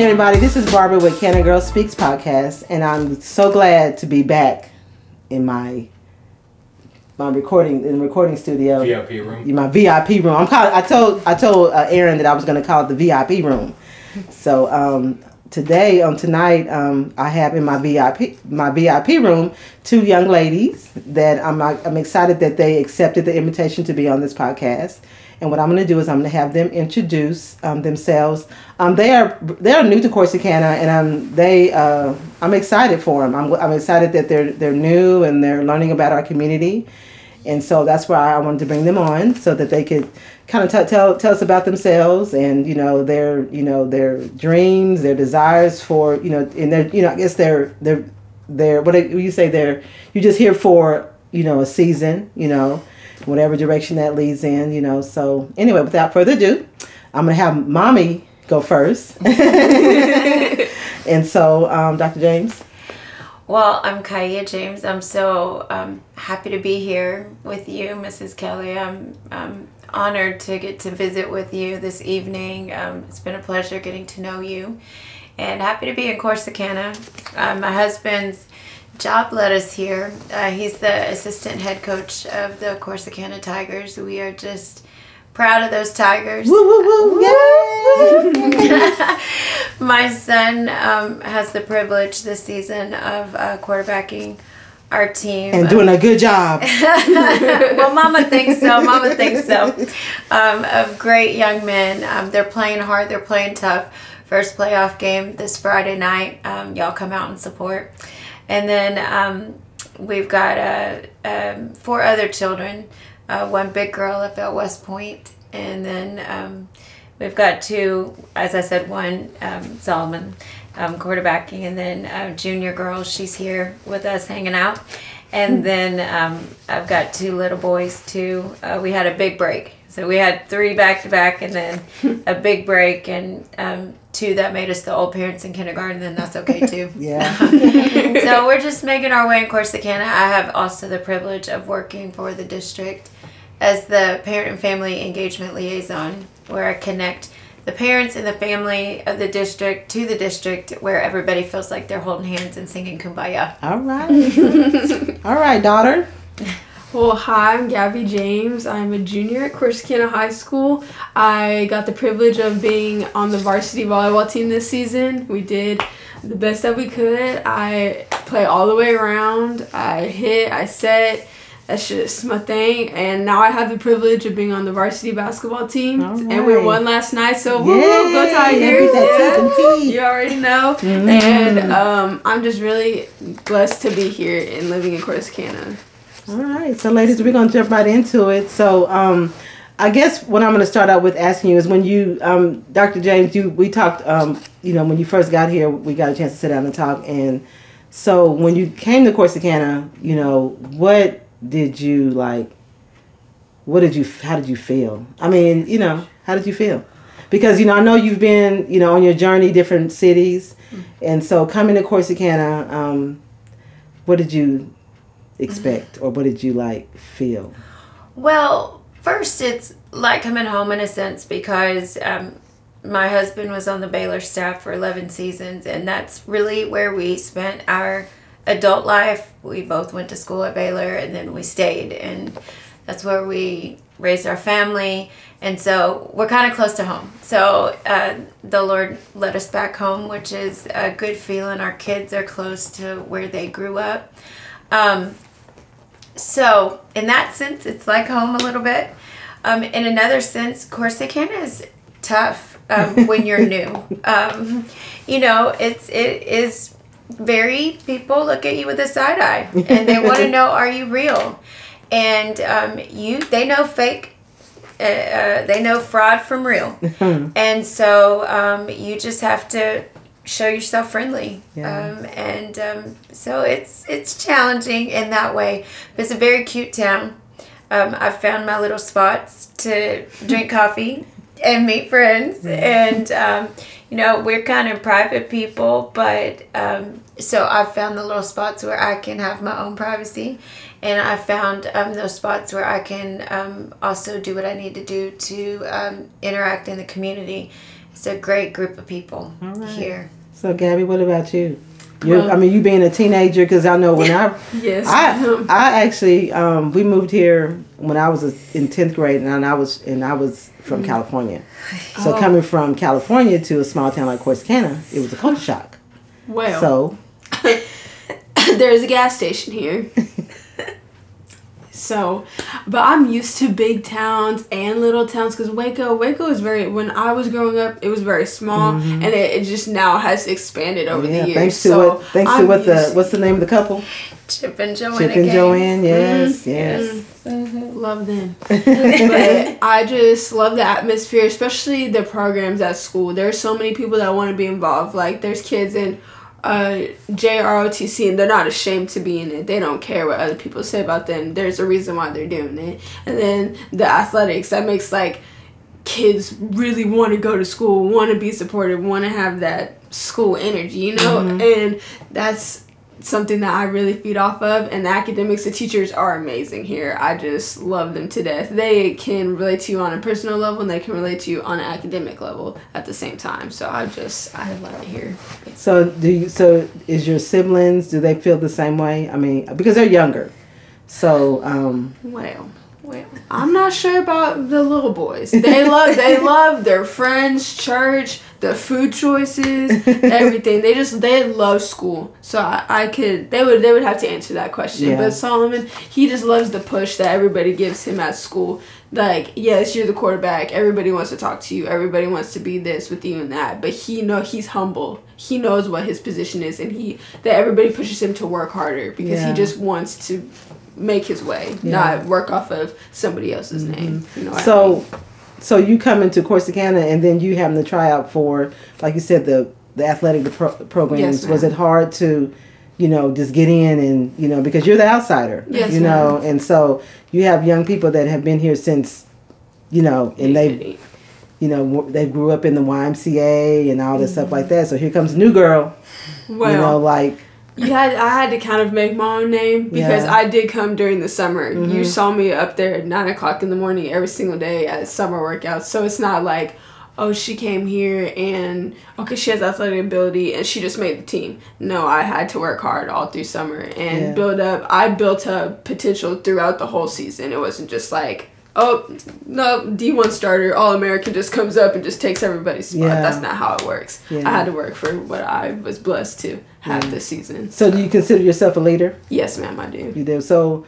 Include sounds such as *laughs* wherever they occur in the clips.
evening, everybody. This is Barbara with Cannon Girl Speaks podcast, and I'm so glad to be back in my my recording in the recording studio. VIP room. My VIP room. I'm calling. I told I told uh, Aaron that I was going to call it the VIP room. So um, today on tonight, um, I have in my VIP my VIP room two young ladies that I'm I'm excited that they accepted the invitation to be on this podcast. And what I'm going to do is I'm going to have them introduce um, themselves. Um, they are they are new to Corsicana, and um, they uh, I'm excited for them. I'm, I'm excited that they're they're new and they're learning about our community, and so that's why I wanted to bring them on so that they could kind of t- tell tell us about themselves and you know their you know their dreams, their desires for you know and their you know I guess they're they're they're what do you say they're you're just here for you know a season you know whatever direction that leads in, you know. So anyway, without further ado, I'm gonna have mommy go first. *laughs* and so, um, Dr. James. Well, I'm Kaya James. I'm so um, happy to be here with you, Mrs. Kelly. I'm, I'm honored to get to visit with you this evening. Um, it's been a pleasure getting to know you, and happy to be in Corsicana. Uh, my husband's job led us here. Uh, he's the assistant head coach of the Corsicana Tigers. We are just proud of those Tigers. Woo, woo, woo, *laughs* My son um, has the privilege this season of uh, quarterbacking our team and doing a good job. *laughs* well, Mama thinks so. Mama thinks so. Um, of great young men. Um, they're playing hard. They're playing tough. First playoff game this Friday night. Um, y'all come out and support. And then um, we've got uh, um, four other children. Uh, one big girl up at West Point, and then um, we've got two. As I said, one um, Solomon um, quarterbacking, and then uh, junior girl. She's here with us hanging out. And then um, I've got two little boys too. Uh, we had a big break, so we had three back to back, and then *laughs* a big break, and um, two that made us the old parents in kindergarten, then that's okay too. *laughs* yeah. *laughs* so we're just making our way in Corsicana. I have also the privilege of working for the district as the parent and family engagement liaison, where I connect the parents and the family of the district to the district where everybody feels like they're holding hands and singing kumbaya. All right. *laughs* All right, daughter. Well, hi, I'm Gabby James. I'm a junior at Corsicana High School. I got the privilege of being on the varsity volleyball team this season. We did the best that we could. I play all the way around. I hit, I set. That's just my thing. And now I have the privilege of being on the varsity basketball team. All And we won last night, so woo, go Tigers. Yeah. You already know. Mhm. And um, I'm just really blessed to be here and living in Corsicana. All right, so ladies, we're gonna jump right into it. So, um, I guess what I'm gonna start out with asking you is when you, um, Dr. James, you we talked, um, you know, when you first got here, we got a chance to sit down and talk, and so when you came to Corsicana, you know, what did you like? What did you? How did you feel? I mean, you know, how did you feel? Because you know, I know you've been, you know, on your journey, different cities, and so coming to Corsicana, um, what did you expect or what did you like feel Well, first, it's like coming home in a sense because um, my husband was on the Baylor staff for 11 seasons, and that's really where we spent our adult life. We both went to school at Baylor, and then we stayed, and that's where we raised our family. And so we're kind of close to home. So uh, the Lord led us back home, which is a good feeling. Our kids are close to where they grew up. Um, so, in that sense, it's like home a little bit. Um, in another sense, Corsicana is tough um, when you're *laughs* new. Um, you know, it's it is very people look at you with a side eye and they want to *laughs* know are you real, and um, you they know fake. Uh, uh, they know fraud from real, *laughs* and so um, you just have to show yourself friendly. Yeah. Um, and um, so it's it's challenging in that way. But it's a very cute town. Um, I've found my little spots to drink *laughs* coffee and meet friends, and um, you know we're kind of private people, but um, so I've found the little spots where I can have my own privacy. And I found um, those spots where I can um, also do what I need to do to um, interact in the community it's a great group of people right. here. So Gabby, what about you? You, Well- I mean, you being a teenager, because I know when I, *laughs* Yes. I. I actually, um, we moved here when I was in tenth grade, and I was, and I was from California. So Oh. coming from California to a small town like Corsicana, it was a culture shock. well, So *laughs* there's a gas station here. *laughs* So, but I'm used to big towns and little towns because Waco, Waco is very. When I was growing up, it was very small, and it, it just now has expanded over Mm-hmm. yeah, the years. thanks to so what, thanks to I'm what the, what's the name of the couple? Chip and Joanna. Chip and Gaines. Joanne. Yes, Mm-hmm. yes. love them. *laughs* but I just love the atmosphere, especially the programs at school. There's so many people that want to be involved. Like there's kids in uh, JROTC and they're not ashamed to be in it. They don't care what other people say about them. There's a reason why they're doing it. And then the athletics that makes like kids really want to go to school, want to be supported, want to have that school energy, you know? And that's something that I really feed off of. And the academics, the teachers are amazing here. I just love them to death. They can relate to you on a personal level and they can relate to you on an academic level at the same time. So I just, I love it here. So do you? So is your siblings? Do they feel the same way? I mean, because they're younger. So um, Well, well, I'm not sure about the little boys. They *laughs* love, they love their friends, church, the food choices, *laughs* everything. They just they love school. So I, I could they would they would have to answer that question. Yeah. But Solomon, he just loves the push that everybody gives him at school. Like yes, you're the quarterback. Everybody wants to talk to you. Everybody wants to be this with you and that. But he know he's humble. He knows what his position is, and he that everybody pushes him to work harder because Yeah. he just wants to make his way, Yeah. not work off of somebody else's mm-hmm. name. You know what I So, mean? So you come into Corsicana and then you having to try out for, like you said, the the athletic pro- programs. Yes, was it hard to, you know, just get in and you know because you're the outsider, Yes, you know, and so you have young people that have been here since, you know, and they, you know, they grew up in the YMCA and all this stuff like that. So here comes a new girl, well, you know, like You had I had to kind of make my own name because Yeah. I did come during the summer. Mhm. You saw me up there at nine o'clock in the morning every single day at summer workouts. So it's not like, oh, she came here and okay, she has athletic ability and she just made the team. No, I had to work hard all through summer and Yeah. build up. I built up potential throughout the whole season. It wasn't just like. Oh no! D one starter, All American just comes up and just takes everybody's spot. Yeah. That's not how it works. I had to work for what I was blessed to have Yeah. this season. so. Do you consider yourself a leader? Yes, ma'am, I do. You do. So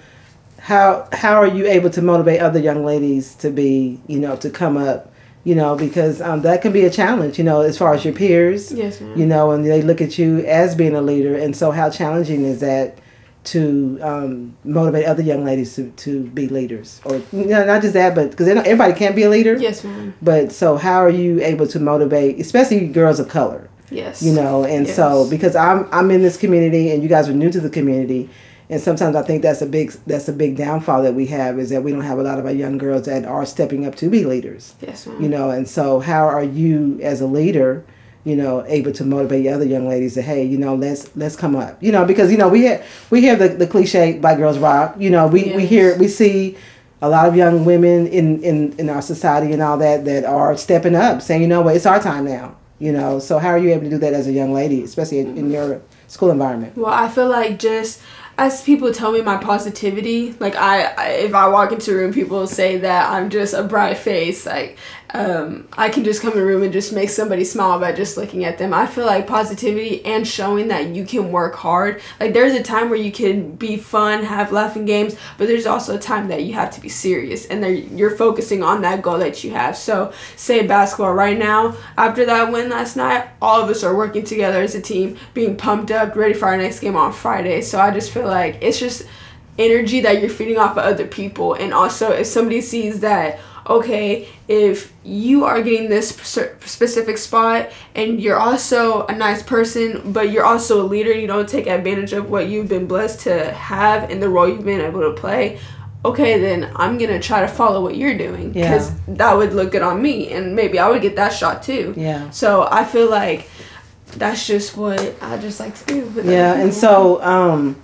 how how are you able to motivate other young ladies to be, you know, to come up, you know, because um, that can be a challenge, you know, as far as your peers, Yes, ma'am. you know, and they look at you as being a leader, and so how challenging is that to um, motivate other young ladies to, to be leaders, or you know, not just that, but because everybody can't be a leader. Yes, ma'am. But so how are you able to motivate, especially girls of color? Yes. you know and so because i'm i'm in this community and you guys are new to the community and sometimes i think that's a big that's a big downfall that we have is that we don't have a lot of our young girls that are stepping up to be leaders. Yes, ma'am. you know and so how are you as a leader you know able to motivate other young ladies to hey you know let's let's come up? You know because you know we hear we hear the, the cliche by girls rock. You know we we hear we see a lot of young women in, in, in our society and all that that are stepping up saying you know what? It's our time now you know so how are you able to do that as a young lady especially in, in your school environment Well, I feel like just as people tell me my positivity, like I, I if I walk into a room, people say that I'm just a bright face. Like um, I can just come in a room and just make somebody smile by just looking at them. I feel like positivity and showing that you can work hard. Like there's a time where you can be fun, have laughing games, but there's also a time that you have to be serious and you're focusing on that goal that you have. So say basketball right now, after that win last night, all of us are working together as a team, being pumped up, ready for our next game on Friday. So I just feel like it's just energy that you're feeding off of other people and also if somebody sees that okay if you are getting this specific spot and you're also a nice person but you're also a leader you don't take advantage of what you've been blessed to have and the role you've been able to play okay then i'm gonna try to follow what you're doing. Yeah. because that would look good on me and maybe i would get that shot too. Yeah. So i feel like that's just what i just like to do yeah and so um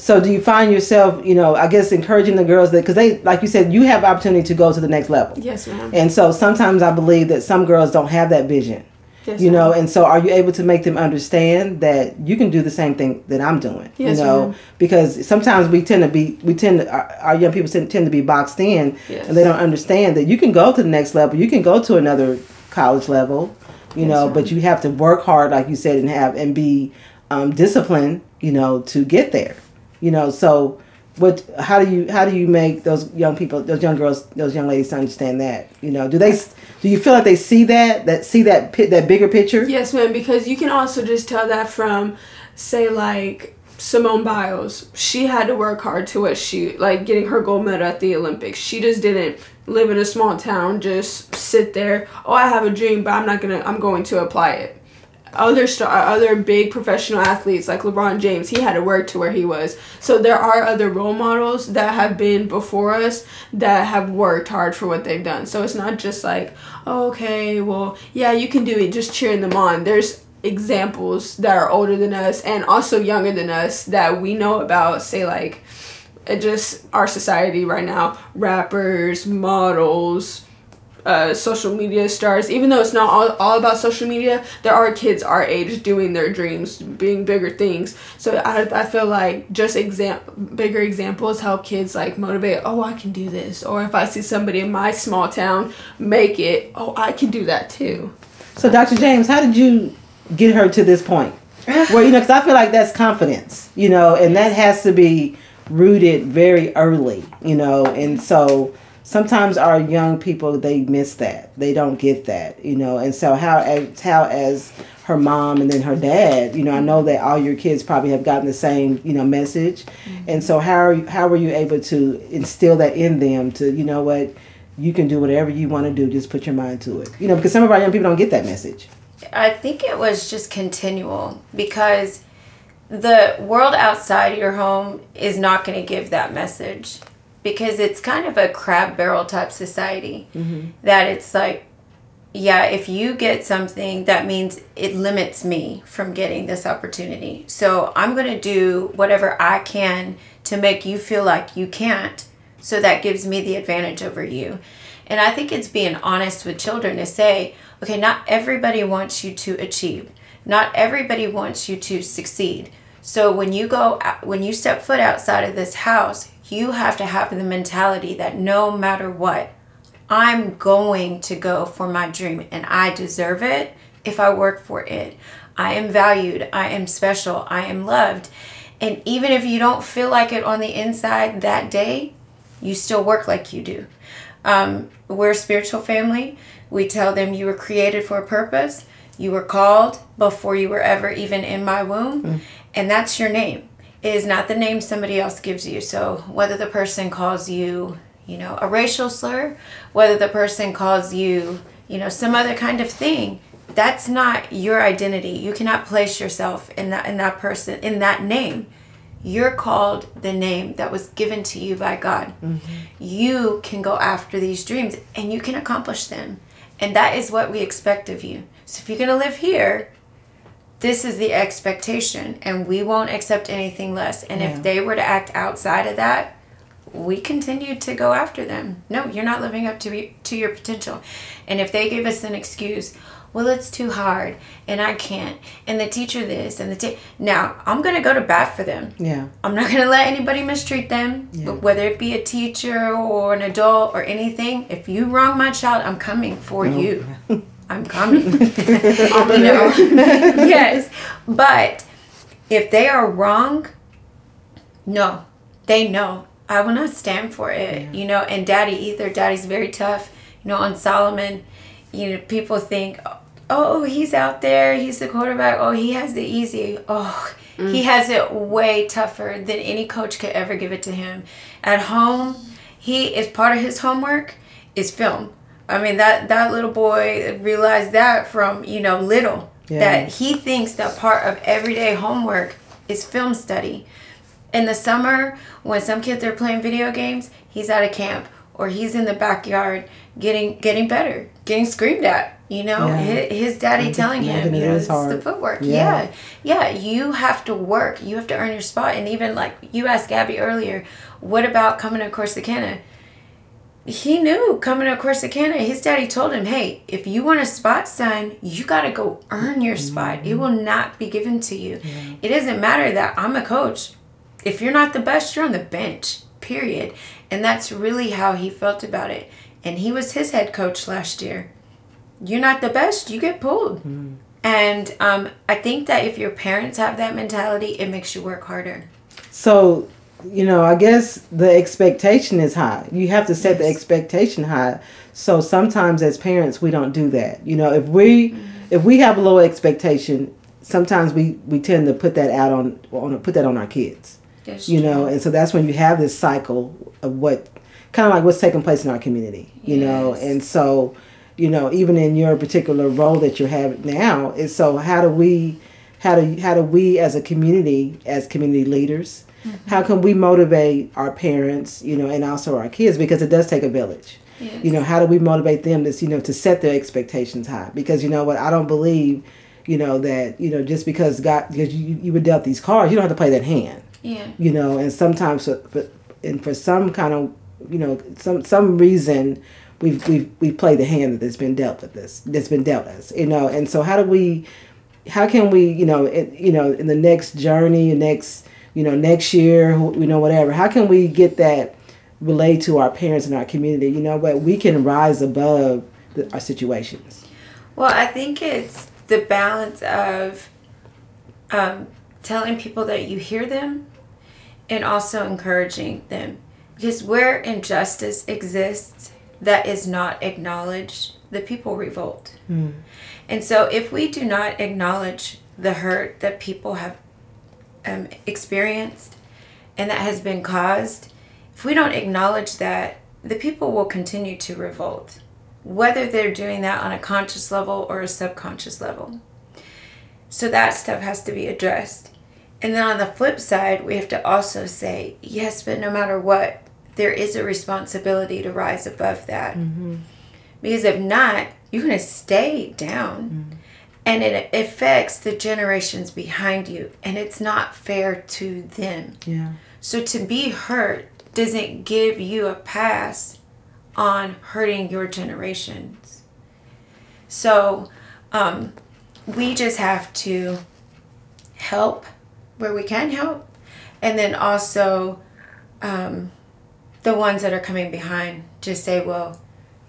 so do you find yourself, you know, I guess encouraging the girls that because they, like you said, you have opportunity to go to the next level. Yes, ma'am. And so sometimes I believe that some girls don't have that vision. Yes, you know, and so are you able to make them understand that you can do the same thing that I'm doing? Yes, you know, because sometimes we tend to be, we tend to, our, our young people tend, tend to be boxed in, Yes. and they don't understand that you can go to the next level. You can go to another college level, you Yes, know, ma'am. but you have to work hard, like you said, and have and be um, disciplined, you know, to get there. You know, so what? How do you how do you make those young people, those young girls, those young ladies understand that? You know, do they? Do you feel like they see that that see that pi- that bigger picture? Yes, ma'am, because you can also just tell that from, say, like Simone Biles. She had to work hard to what she, like getting her gold medal at the Olympics. She just didn't live in a small town, just sit there. Oh, I have a dream, but I'm not gonna, I'm going to apply it. Other star, other big professional athletes like LeBron James, he had to work to where he was. So there are other role models that have been before us that have worked hard for what they've done. So it's not just like, oh, okay, well, yeah, you can do it, just cheering them on. There's examples that are older than us and also younger than us that we know about, say, like, just our society right now rappers, models, uh, social media stars. Even though it's not all, all about social media, there are kids our age doing their dreams, being bigger things. So I, I feel like just exam bigger examples help kids like motivate. Oh, I can do this. Or if I see somebody in my small town make it, oh, I can do that too. So, Dr. James, how did you get her to this point? *sighs* Well, you know, because I feel like that's confidence, you know, and that has to be rooted very early, you know, and so sometimes our young people they miss that, they don't get that, you know, and so how as how as her mom and then her dad, you know, I know that all your kids probably have gotten the same, you know, message, mm-hmm. and so how are you, how were you able to instill that in them to, you know, what you can do whatever you want to do, just put your mind to it, you know, because some of our young people don't get that message. I think it was just continual because the world outside your home is not going to give that message because it's kind of a crab barrel type society. Mm-hmm. That it's like yeah if you get something that means it limits me from getting this opportunity. So i'm going to do whatever i can to make you feel like you can't so that gives me the advantage over you. And i think it's being honest with children to say okay not everybody wants you to achieve. Not everybody wants you to succeed so when you go when you step foot outside of this house you have to have the mentality that no matter what I'm going to go for my dream and I deserve it if I work for it. I am valued. I am special. I am loved. And even if you don't feel like it on the inside that day, you still work like you do. Um, we're a spiritual family. We tell them you were created for a purpose. You were called before you were ever even in my womb. And that's your name. It is not the name somebody else gives you. So whether the person calls you, you know, a racial slur, whether the person calls you, you know, some other kind of thing, that's not your identity. You cannot place yourself in that in that person in that name. You're called the name that was given to you by God. Mm-hmm. You can go after these dreams and you can accomplish them. And that is what we expect of you. So if you're going to live here, this is the expectation and we won't accept anything less. And Yeah. if they were to act outside of that, we continue to go after them. No, you're not living up to be, to your potential. And if they give us an excuse, well, it's too hard and I can't, and the teacher this and the ta- now I'm gonna go to bat for them. Yeah. I'm not gonna let anybody mistreat them, Yeah. but whether it be a teacher or an adult or anything. If you wrong my child, I'm coming for you. *laughs* I'm coming. *laughs* you know? *laughs* yes, but if they are wrong, no, they know. I will not stand for it. You know, and Daddy either. Daddy's very tough. You know, on Solomon, you know, people think, oh, he's out there. He's the quarterback. Oh, he has the easy. Oh, he mm. has it way tougher than any coach could ever give it to him. At home, he is part of his homework is film. I mean that that little boy realized that from you know little Yeah. that he thinks that part of everyday homework is film study. In the summer, when some kids are playing video games, he's at a camp or he's in the backyard getting getting better, getting screamed at You know, Yeah. his, his daddy Imagine- telling him, you know, is the footwork. Yeah. Yeah. yeah. You have to work. You have to earn your spot. And even like you asked Gabby earlier, what about coming to Corsicana? He knew coming to Corsicana, his daddy told him, hey, if you want a spot, son, you got to go earn your spot. It will not be given to you. It doesn't matter that I'm a coach. If you're not the best, you're on the bench, period. And that's really how he felt about it. And he was his head coach last year. You're not the best, you get pulled. And um, I think that if your parents have that mentality, it makes you work harder. So, you know, I guess the expectation is high. You have to set the expectation high. So sometimes as parents we don't do that. You know, if we mm-hmm. if we have a low expectation, sometimes we we tend to put that out on on put that on our kids. It's You true. know, and so that's when you have this cycle of what kind of like what's taking place in our community, you know. And so, you know, even in your particular role that you have now, is so how do we how do how do we as a community as community leaders how can we motivate our parents you know and also our kids? Because it does take a village. Yes. you know how do we motivate them to you know to set their expectations high? Because you know what? I don't believe you know that you know just because god because you, you were dealt these cards you don't have to play that hand. Yeah. you know and sometimes for, for, and for some kind of you know some some reason we've we've we've played the hand that's been dealt with this that's been dealt us you know? And so how do we how can we you know in, you know in the next journey next you know next year you know whatever. How can we get that relayed to our parents and our community? You know but we can rise above the, our situations. Well, I think it's the balance of um, telling people that you hear them and also encouraging them. Because where injustice exists that is not acknowledged, the people revolt. And so if we do not acknowledge the hurt that people have um, experienced and that has been caused, if we don't acknowledge that, the people will continue to revolt whether they're doing that on a conscious level or a subconscious level. So that stuff has to be addressed. And then on the flip side, we have to also say, yes, but no matter what, there is a responsibility to rise above that. Because if not, you're going to stay down. And it affects the generations behind you. And it's not fair to them. yeah So to be hurt doesn't give you a pass on hurting your generations. So um, we just have to help where we can help, and then also um, the ones that are coming behind just say, well,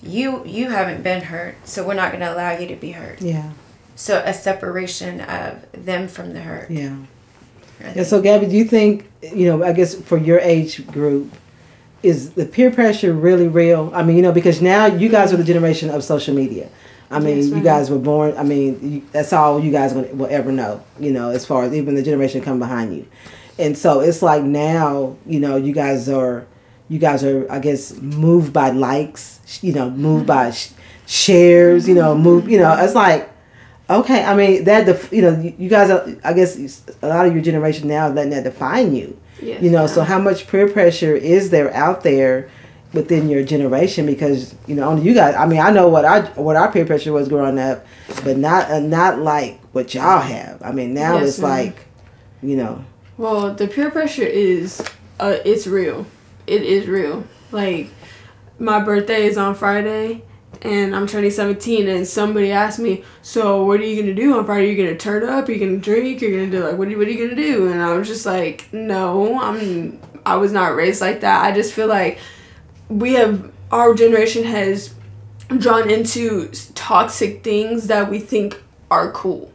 you you haven't been hurt, so we're not going to allow you to be hurt. yeah So a separation of them from the hurt. yeah Yeah, so Gabby, do you think you know? I guess for your age group, is the peer pressure really real? I mean, you know, because now you guys are the generation of social media. I mean, Yes, you guys were born. I mean, you, that's all you guys gonna, will ever know. You know, as far as even the generation come behind you, and so it's like now, you know, you guys are, you guys are, I guess, moved by likes. You know, moved by sh- shares. You know, move. You know, it's like Okay, I mean that def- you know you guys are I guess a lot of your generation now letting that define you. Yes, you know, so how much peer pressure is there out there within your generation? Because you know, only you guys. I mean, I know what our what our peer pressure was growing up, but not uh, not like what y'all have. I mean, now Yes, it's ma'am. like, you know, Well, the peer pressure is, uh, it's real. It is real. Like, my birthday is on Friday, and I'm turning 17, and somebody asked me, so what are you gonna do on Friday? Are you gonna turn up? Are you gonna drink? You're gonna do like, what are, what are you gonna do? And I was just like, no, I'm, I was not raised like that. I just feel like we have, our generation has drawn into toxic things that we think are cool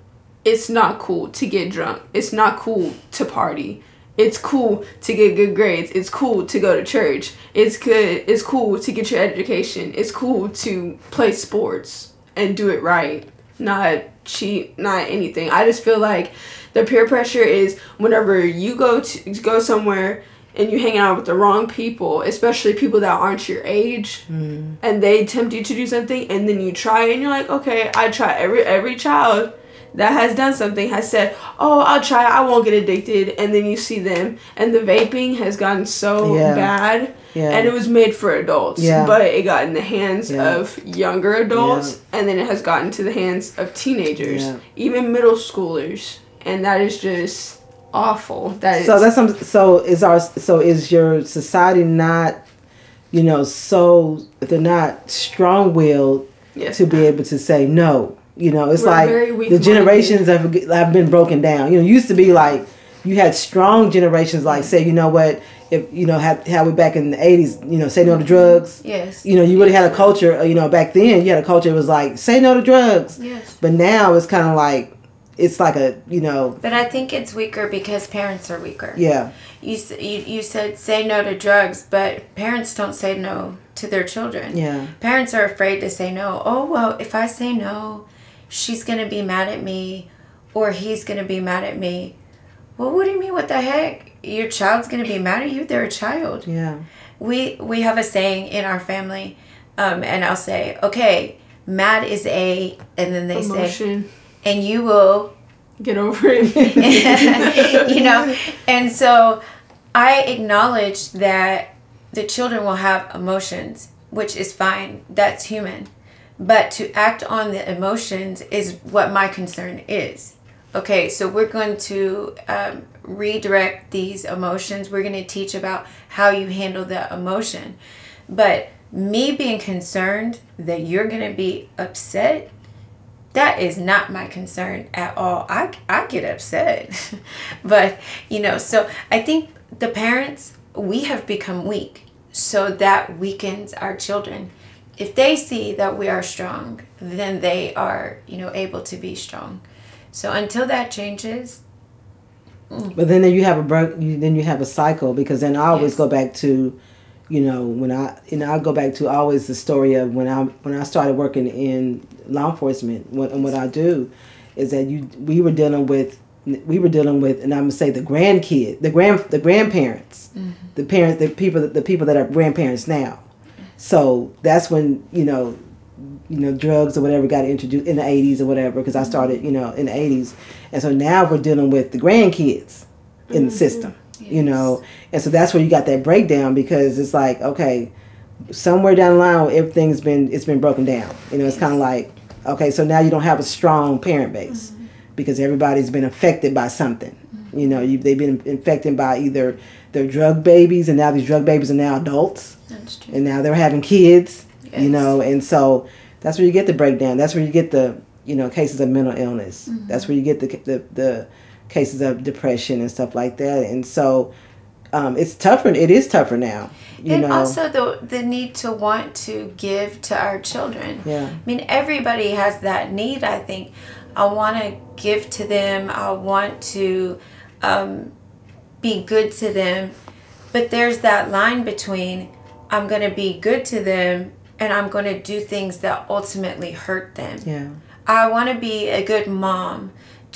it's not cool to get drunk. It's not cool to party. It's cool to get good grades. It's cool to go to church. It's good. It's cool to get your education. It's cool to play sports and do it right. Not cheat, not anything. I just feel like the peer pressure is whenever you go to go somewhere and you hang out with the wrong people, especially people that aren't your age, mm. and they tempt you to do something, and then you try, and you're like, okay, I try. Every every child that has done something has said, "Oh, I'll try. I won't get addicted," and then you see them, and the vaping has gotten so Yeah. bad, Yeah. and it was made for adults, Yeah. but it got in the hands of younger adults, and then it has gotten to the hands of teenagers, even middle schoolers, and that is just awful. That is So that's some. So is our. So is your society not, you know, so they're not strong willed yes, to be able to say no. You know, it's We're like the generations have have been broken down. You know, used to be like you had strong generations like say, you know what, if you know had how we back in the eighties, you know, say no to drugs. Yes. You know, you really had a culture. uh, You know, back then you had a culture that was like say no to drugs. Yes. But now it's kind of like it's like a you know But I think it's weaker because parents are weaker. yeah You, you, you said say no to drugs, but parents don't say no to their children. yeah Parents are afraid to say no. Oh, well, if I say no, she's going to be mad at me or he's going to be mad at me. Well, what do you mean? What the heck? Your child's going to be mad at you? They're a child. yeah We, we have a saying in our family, um, and I'll say, okay, mad is a, and then they say, emotion. and you will Get over it. *laughs* *laughs* you know and so i acknowledge that the children will have emotions which is fine that's human but to act on the emotions is what my concern is okay so we're going to um, redirect these emotions we're going to teach about how you handle the emotion but me being concerned that you're going to be upset that is not my concern at all. I, I get upset. *laughs* but, you know, so I think the parents, we have become weak. So that weakens our children. If they see that we are strong, then they are, you know, able to be strong. So until that changes, mm. But then you have a. You, then you have a cycle because then I always Yes. go back to, you know, when I you know I go back to always the story of when I when I started working in law enforcement. What and what I do, is that you we were dealing with we were dealing with and I'm gonna say the grandkid the grand the grandparents, mm-hmm. the parents the people the people that are grandparents now. So that's when you know you know, drugs or whatever got introduced in the 80s or whatever, because I mm-hmm. started, you know, in the 80s. And so now we're dealing with the grandkids in the mm-hmm. system, you know. And so that's where you got that breakdown because it's like, okay, somewhere down the line, everything's been, it's been broken down. You know, it's kind of like, okay, so now you don't have a strong parent base mm-hmm. because everybody's been affected by something. You know, you, they've been infected by either their drug babies, and now these drug babies are now adults that's true. and now they're having kids you know and so that's where you get the breakdown that's where you get the you know cases of mental illness that's where you get the, the the cases of depression and stuff like that and so um, it's tougher it is tougher now you and know also the the need to want to give to our children. yeah I mean, everybody has that need. I think I want to give to them. I want to um, be good to them, but there's that line between I'm going to be good to them and I'm going to do things that ultimately hurt them. yeah I want to be a good mom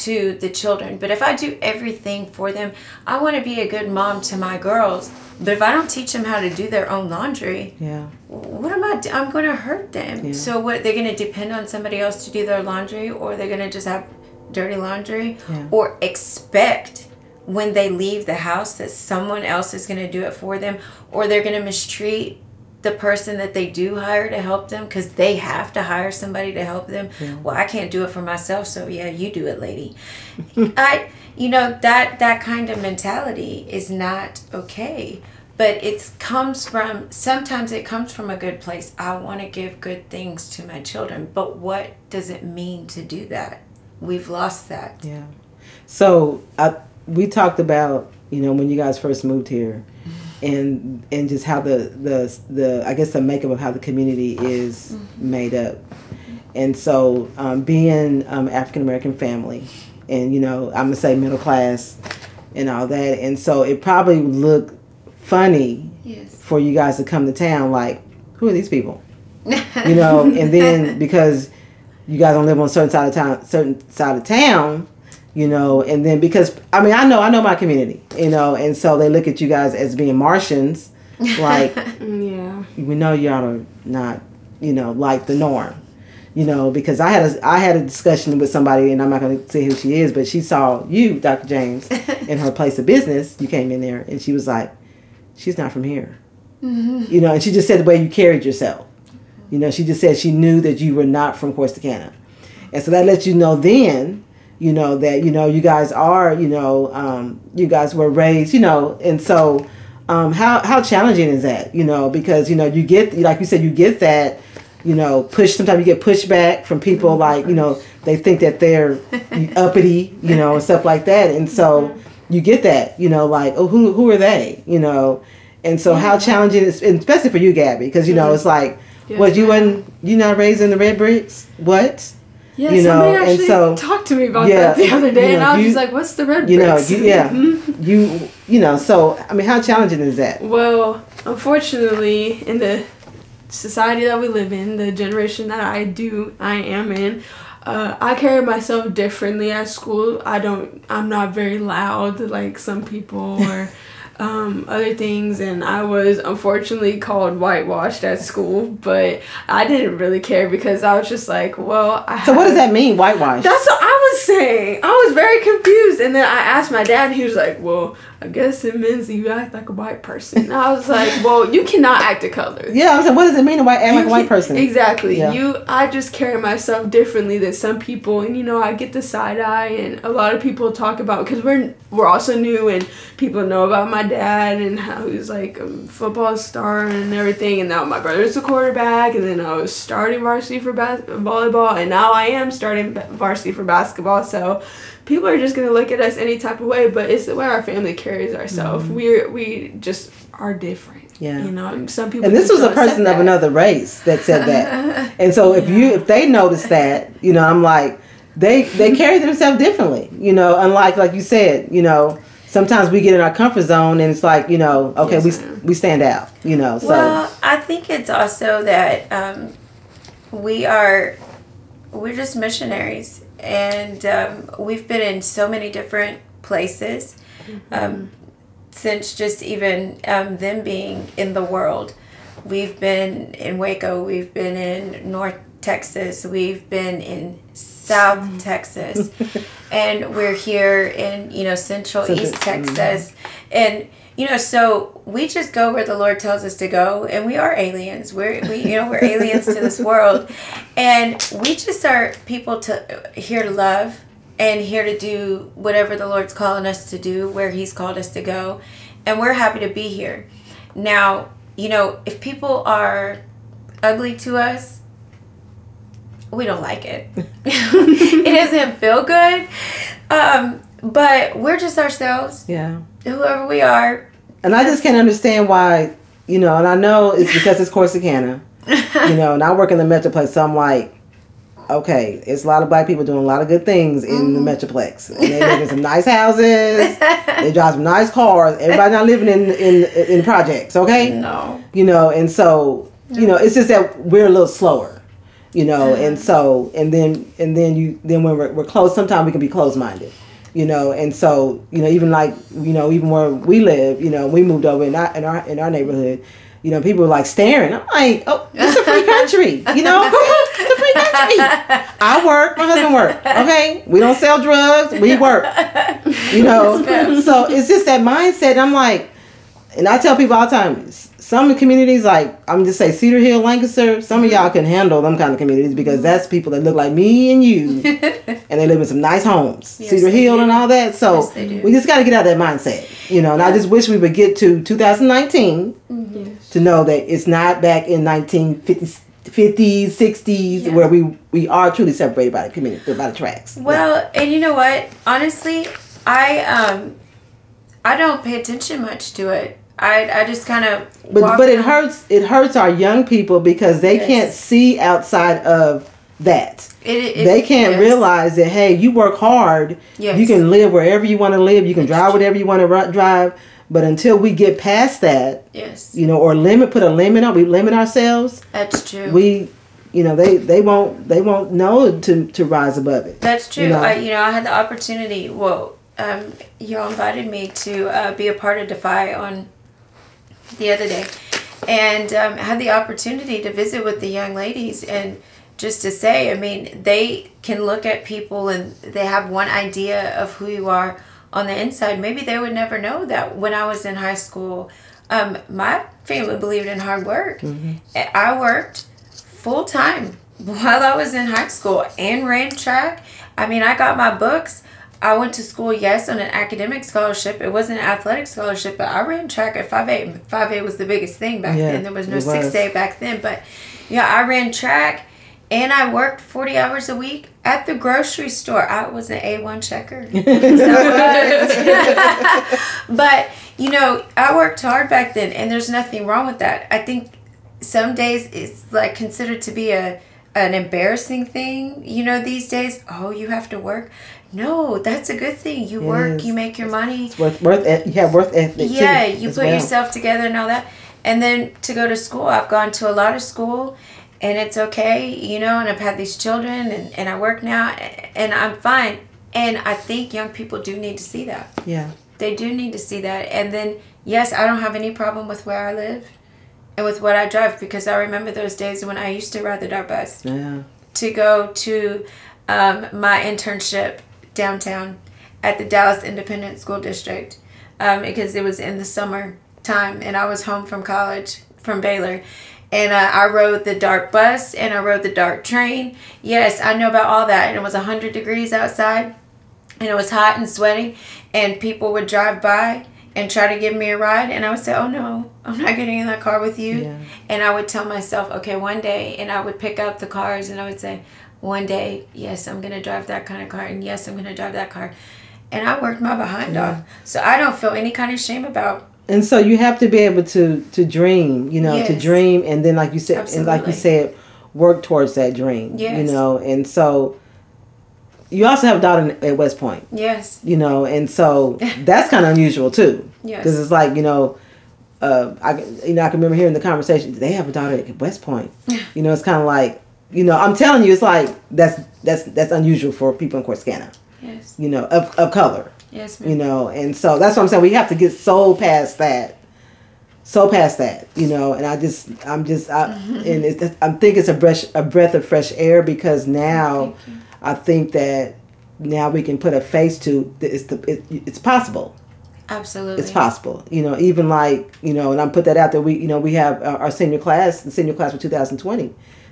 to the children. But if I do everything for them, I want to be a good mom to my girls. But if I don't teach them how to do their own laundry, yeah what am I? Do? I'm going to hurt them. Yeah. So what? They're going to depend on somebody else to do their laundry, or they're going to just have dirty laundry, Yeah. or expect when they leave the house that someone else is going to do it for them, or they're going to mistreat the person that they do hire to help them because they have to hire somebody to help them. Well, I can't do it for myself, so yeah, you do it, lady. *laughs* I, you know, that that kind of mentality is not okay. But it comes from sometimes it comes from a good place. I want to give good things to my children, but what does it mean to do that? We've lost that. yeah so I, we talked about you know when you guys first moved here and and just how the the the I guess the makeup of how the community is made up. And so um, being um, African American family, and you know I'm gonna say middle class, and all that, and so it probably looked funny Yes. for you guys to come to town like, who are these people? *laughs* You know, and then because you guys don't live on a certain side of town, certain side of town, you know, and then because I mean I know I know my community, you know, and so they look at you guys as being Martians, like *laughs* yeah. we know y'all are not, you know, like the norm. you know, because I had a I had a discussion with somebody, and I'm not going to say who she is, but she saw you, Dr. James, in her place of business. You came in there, and she was like, "She's not from here," mm-hmm. you know, and she just said the way you carried yourself. You know, she just said she knew that you were not from Corsicana, and so that lets you know then, you know, that you know you guys are, you know, um, you guys were raised, you know, and so. Um, how how challenging is that? You know, because you know you get like you said you get that you know, push. Sometimes you get pushback from people like you know they think that they're uppity, you know, and stuff like that, and so you get that, you know, like oh who who are they, you know, and so how challenging is, especially for you, Gabby, because you know it's like what you wasn't you not raised in the red bricks, what? Yeah, You know, somebody actually so- talked to me about Yeah, that the other day, you and I was you- just like, "What's the red You know, you, yeah, *laughs* you you know, so I mean, how challenging is that? Well, unfortunately, in the society that we live in, the generation that I do, I am in, uh, I carry myself differently at school. I don't, I'm not very loud like some people *laughs* or um, other things, and I was unfortunately called whitewashed at school, but I didn't really care because I was just like, well, I So what does that mean, whitewash? that's what I was saying. I was very confused, and then I asked my dad. and He was like, "Well, I guess it means you act like a white person." And I was like, "Well, you cannot act a color." yeah, I was like, what does it mean to act like a white person? Exactly. Yeah. You I just carry myself differently than some people and you know, I get the side eye and a lot of people talk about cuz we're we're also new and people know about my dad and how he's like a football star and everything and now my brother's a quarterback and then I was starting varsity for bas- volleyball and now I am starting varsity for basketball. So people are just going to look at us any type of way, but it's the way our family carries ourselves. We're we just are different. Mm-hmm. Yeah. You know, and some people And this was a person of another race that said that. *laughs* and so if you if they notice that, you know, I'm like they they *laughs* carry themselves differently. You know, unlike like you said, you know, sometimes we get in our comfort zone and it's like, you know, okay, Yes, we ma'am. we stand out, you know. So Well, I think it's also that um, we are we're just missionaries, and um, we've been in so many different places um, since just even um, them being in the world. We've been in Waco. We've been in North Texas. We've been in South Texas, *laughs* and we're here in you know Central Central- East Texas, and you know so we just go where the Lord tells us to go, and we are aliens. We're we you know we're aliens to this world, and we just are people to here to love and here to do whatever the Lord's calling us to do, where He's called us to go, and we're happy to be here. Now, you know, if people are ugly to us, we don't like it. *laughs* it doesn't feel good. Um, but we're just ourselves, yeah. whoever we are. And I just can't understand why, you know, and I know it's because it's Corsicana, *laughs* you know, and I work in the Metroplex, so I'm like, okay, it's a lot of black people doing a lot of good things in the mm-hmm. Metroplex. And they're making some nice houses, *laughs* they drive some nice cars. Everybody not living in in in projects, okay? No. You know, and so you know, it's just that we're a little slower, you know, and mm. so and then and then you then when we're, we're close, sometimes we can be close minded. You know, and so you know, even like you know, even where we live, you know, we moved over in our in our in our neighborhood. You know, people were like staring. I'm like, oh, it's a free country. You know, *laughs* it's a free country. I work. My husband work. Okay, we don't sell drugs. We work. You know, so it's just that mindset. I'm like, and I tell people all the time, some communities like I'm just say Cedar Hill, Lancaster. Some of mm-hmm. y'all can handle them kind of communities because that's mm-hmm. people that look like me and you, *laughs* and they live in some nice homes, Yes, Cedar Hill do. and all that. So Yes, we just got to get out of that mindset, you know. And I just wish we would get to 2019 mm-hmm. Yes. to know that it's not back in 1950s, 50s, 60s where we we are truly separated by the community by the tracks. Well, and you know what? Honestly, I um, I don't pay attention much to it. I I just kind of. But but it hurts it hurts our young people because they Yes. can't see outside of that. It, it, they can't yes. realize that hey, you work hard, Yes. you can live wherever you want to live, you can drive whatever you want to drive. But until we get past that, Yes, you know, or limit put a limit on, we limit ourselves. that's true. We, you know, they they won't they won't know to to rise above it. That's true. You know. I, you know, I had the opportunity. Well, um, y'all invited me to uh, be a part of Defy on the other day, and um, had the opportunity to visit with the young ladies and just to say, I mean, they can look at people and they have one idea of who you are on the inside. Maybe they would never know that when I was in high school, um, my family believed in hard work. Mm-hmm. I worked full time while I was in high school and ran track. I mean, I got my books. I went to school, yes, on an academic scholarship. It wasn't an athletic scholarship, but I ran track at 5'8". 5'8 was the biggest thing back Yeah, then. There was no it was. 6'8 back then. But yeah, I ran track and I worked 40 hours a week at the grocery store. I was an A1 checker. *laughs* *laughs* But, you know, I worked hard back then and there's nothing wrong with that. I think some days it's like considered to be a an embarrassing thing, you know, these days. Oh, you have to work. No, that's a good thing. You It work, you make your money. It's Worth, worth, you have worth ethic too, Yeah, you put well. yourself together and all that. And then to go to school, I've gone to a lot of school and it's okay, you know, and I've had these children and, and I work now and I'm fine. And I think young people do need to see that. Yeah, They do need to see that. And then, yes, I don't have any problem with where I live with what I drive because I remember those days when I used to ride the DART bus yeah, to go to um, my internship downtown at the Dallas Independent School District um, because it was in the summer time and I was home from college from Baylor. And uh, I rode the DART bus and I rode the DART train. Yes, I know about all that. And it was 100 degrees outside and it was hot and sweaty. And people would drive by and try to give me a ride. And I would say, Oh no, I'm not getting in that car with you. Yeah. And I would tell myself, okay, one day, and I would pick out the cars and I would say, one day, yes, I'm going to drive that kind of car. And yes, I'm going to drive that car. And I worked my behind Yeah. off. So I don't feel any kind of shame about and so you have to be able to to dream, you know, to dream, and then like you said, and like you said, work towards that dream. You know, and so you also have a daughter at West Point. Yes. you know, and so *laughs* that's kind of unusual too. Yes. Because it's like you know, uh, I you know I can remember hearing the conversation. They have a daughter at West Point. *laughs* You know, it's kind of like you know I'm telling you, it's like that's that's that's unusual for people in Corsicana. Yes. You know, of of color. Yes, Ma'am. You know, and so that's what I'm saying. We have to get so past that. So past that, you know, and I just, I'm just, I, *laughs* and it, I think it's a breath, a breath of fresh air because now. I think that now we can put a face to it's the, it, it's possible Absolutely. it's possible you know even like you know and i'm put that out there we you know we have our, senior class the senior class for 2020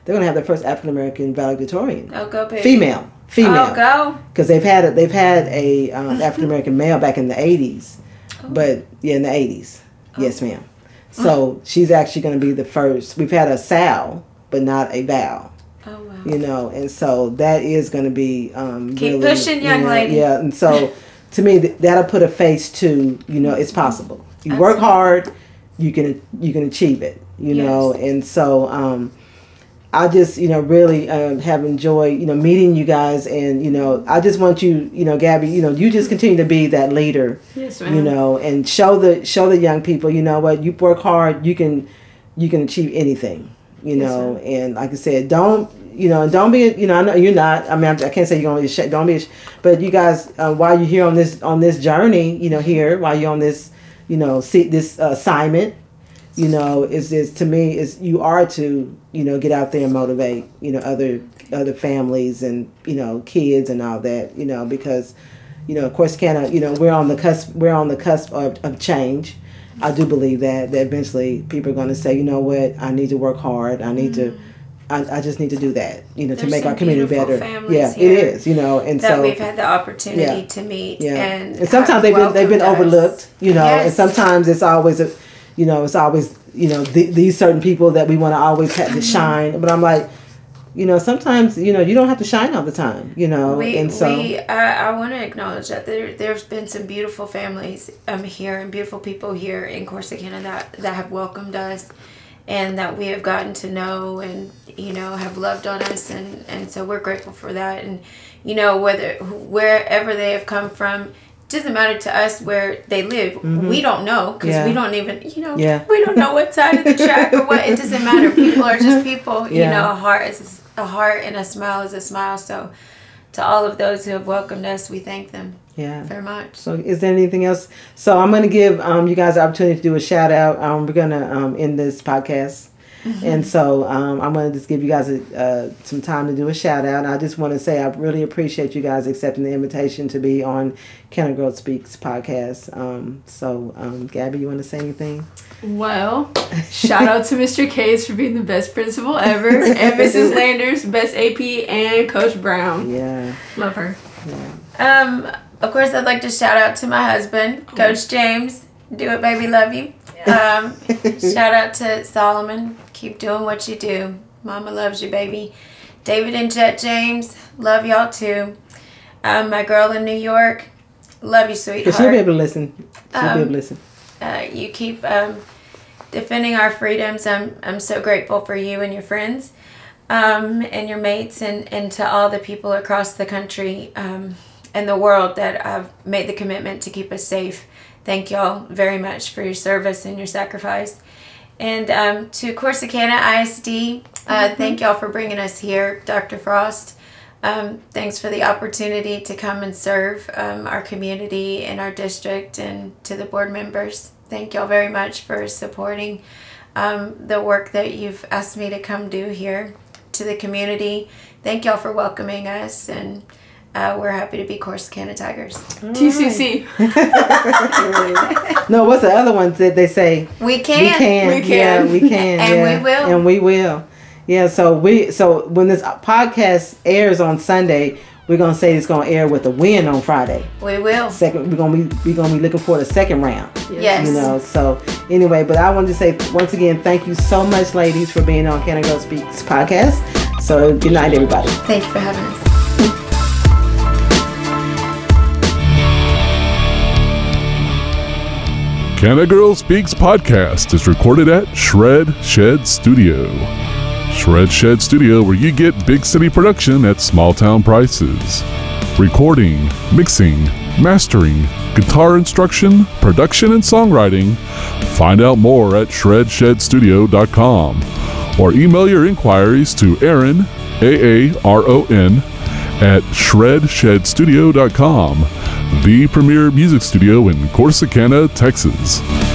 they're going to have their first african american valedictorian Oh, go, baby. female female Oh, go. because they've had a, they've had a um, *laughs* african american male back in the 80s Oh. but yeah in the 80s yes ma'am so she's actually going to be the first we've had a sal but not a val. You know, and so that is going to be um, Keep really, pushing, young you know, lady. Yeah, and so to me, th- that'll put a face to you know it's possible. You work hard, you can you can achieve it. You know, and so um, I just you know really um, have enjoyed you know meeting you guys, and you know I just want you you know Gabby, you know you just continue to be that leader Yes, ma'am. you know and show the show the young people you know what you work hard you can you can achieve anything you Yes, know and like i said don't you know don't be you know i know you're not i mean I'm- can't say you're gonna be don't be but you guys uh, while you're here on this on this journey you know here while you're on this you know see this uh, assignment you know is is to me is you are to you know get out there and motivate you know other other families and you know kids and all that you know because you know of course kind you know we're on the cusp we're on the cusp of, of change i do believe that that eventually people are going to say you know what i need to work hard i need to I, I just need to do that you know to make our community better yeah it is you know and That so we've had the opportunity Yeah. to meet. yeah, And, and, sometimes they've been they've been us. overlooked, you know, and sometimes it's always a, you know, it's always you know th- these certain people that we want to always have to shine, but I'm like, you know, sometimes you know you don't have to shine all the time, you know, We, and so we I, I want to acknowledge that there there's been some beautiful families um here and beautiful people here in Corsicana that that have welcomed us and that we have gotten to know and you know have loved on us and and so we're grateful for that and you know whether wherever they have come from doesn't matter to us where they live. We don't know because Mm-hmm. Yeah. we don't even, you know, Yeah. we don't know what side of the track or what. It doesn't matter. People are just people. You know, a heart is a heart and a smile is a smile. So, to all of those who have welcomed us, we thank them yeah. very much. So is there anything else? So I'm gonna give um, you guys the opportunity to do a shout out. Um, we're gonna um, end this podcast. And so um, I'm going to just give you guys a, uh, some time to do a shout out. I just want to say I really appreciate you guys accepting the invitation to be on Can Girl Speaks podcast. Um, so, um, Gabby, you want to say anything? Well, shout out to Mr. Case for being the best principal ever, and Mrs. *laughs* Landers, best AP, and Coach Brown. Yeah. Love her. Yeah. Um, of course, I'd like to shout out to my husband, Coach James. Do it, baby, love you. Um, *laughs* shout out to Solomon. Keep doing what you do. Mama loves you, baby. David and Jet James, love y'all too. Um, my girl in New York, love you, But she'll be able to listen. She'll be Um, able to listen. Uh, you keep um, defending our freedoms. I'm, I'm so grateful for you and your friends um, and your mates and, and to all the people across the country and the world that have made the commitment to keep us safe. Thank y'all very much for your service and your sacrifice. And um, to Corsicana ISD, uh, thank y'all for bringing us here, Dr. Frost. Um, thanks for the opportunity to come and serve um, our community and our district and to the board members. Thank y'all very much for supporting um, the work that you've asked me to come do here to the community. Thank y'all for welcoming us, and uh, we're happy to be Corsicana Tigers. TCC. *laughs* No, what's the other ones that they say? We can. We can. *laughs* We can. Yeah, we can. And yeah. we will. And we will. Yeah, so we so when this podcast airs on Sunday, we're gonna say it's gonna air with a win on Friday. We will. Second we're gonna be we're gonna be looking for the second round. Yes. You know, so anyway, but I wanted to say once again, thank you so much, ladies, for being on Can Girl Speaks podcast. So good night everybody. Thank you for having us. Can Girl Speaks podcast is recorded at Shred Shed Studio. Shred Shed Studio, where you get big city production at small town prices. Recording, mixing, mastering, guitar instruction, production, and songwriting. Find out more at shredshedstudio.com or email your inquiries to Aaron, A A R O N, at shredshedstudio.com, the premier music studio in Corsicana, Texas.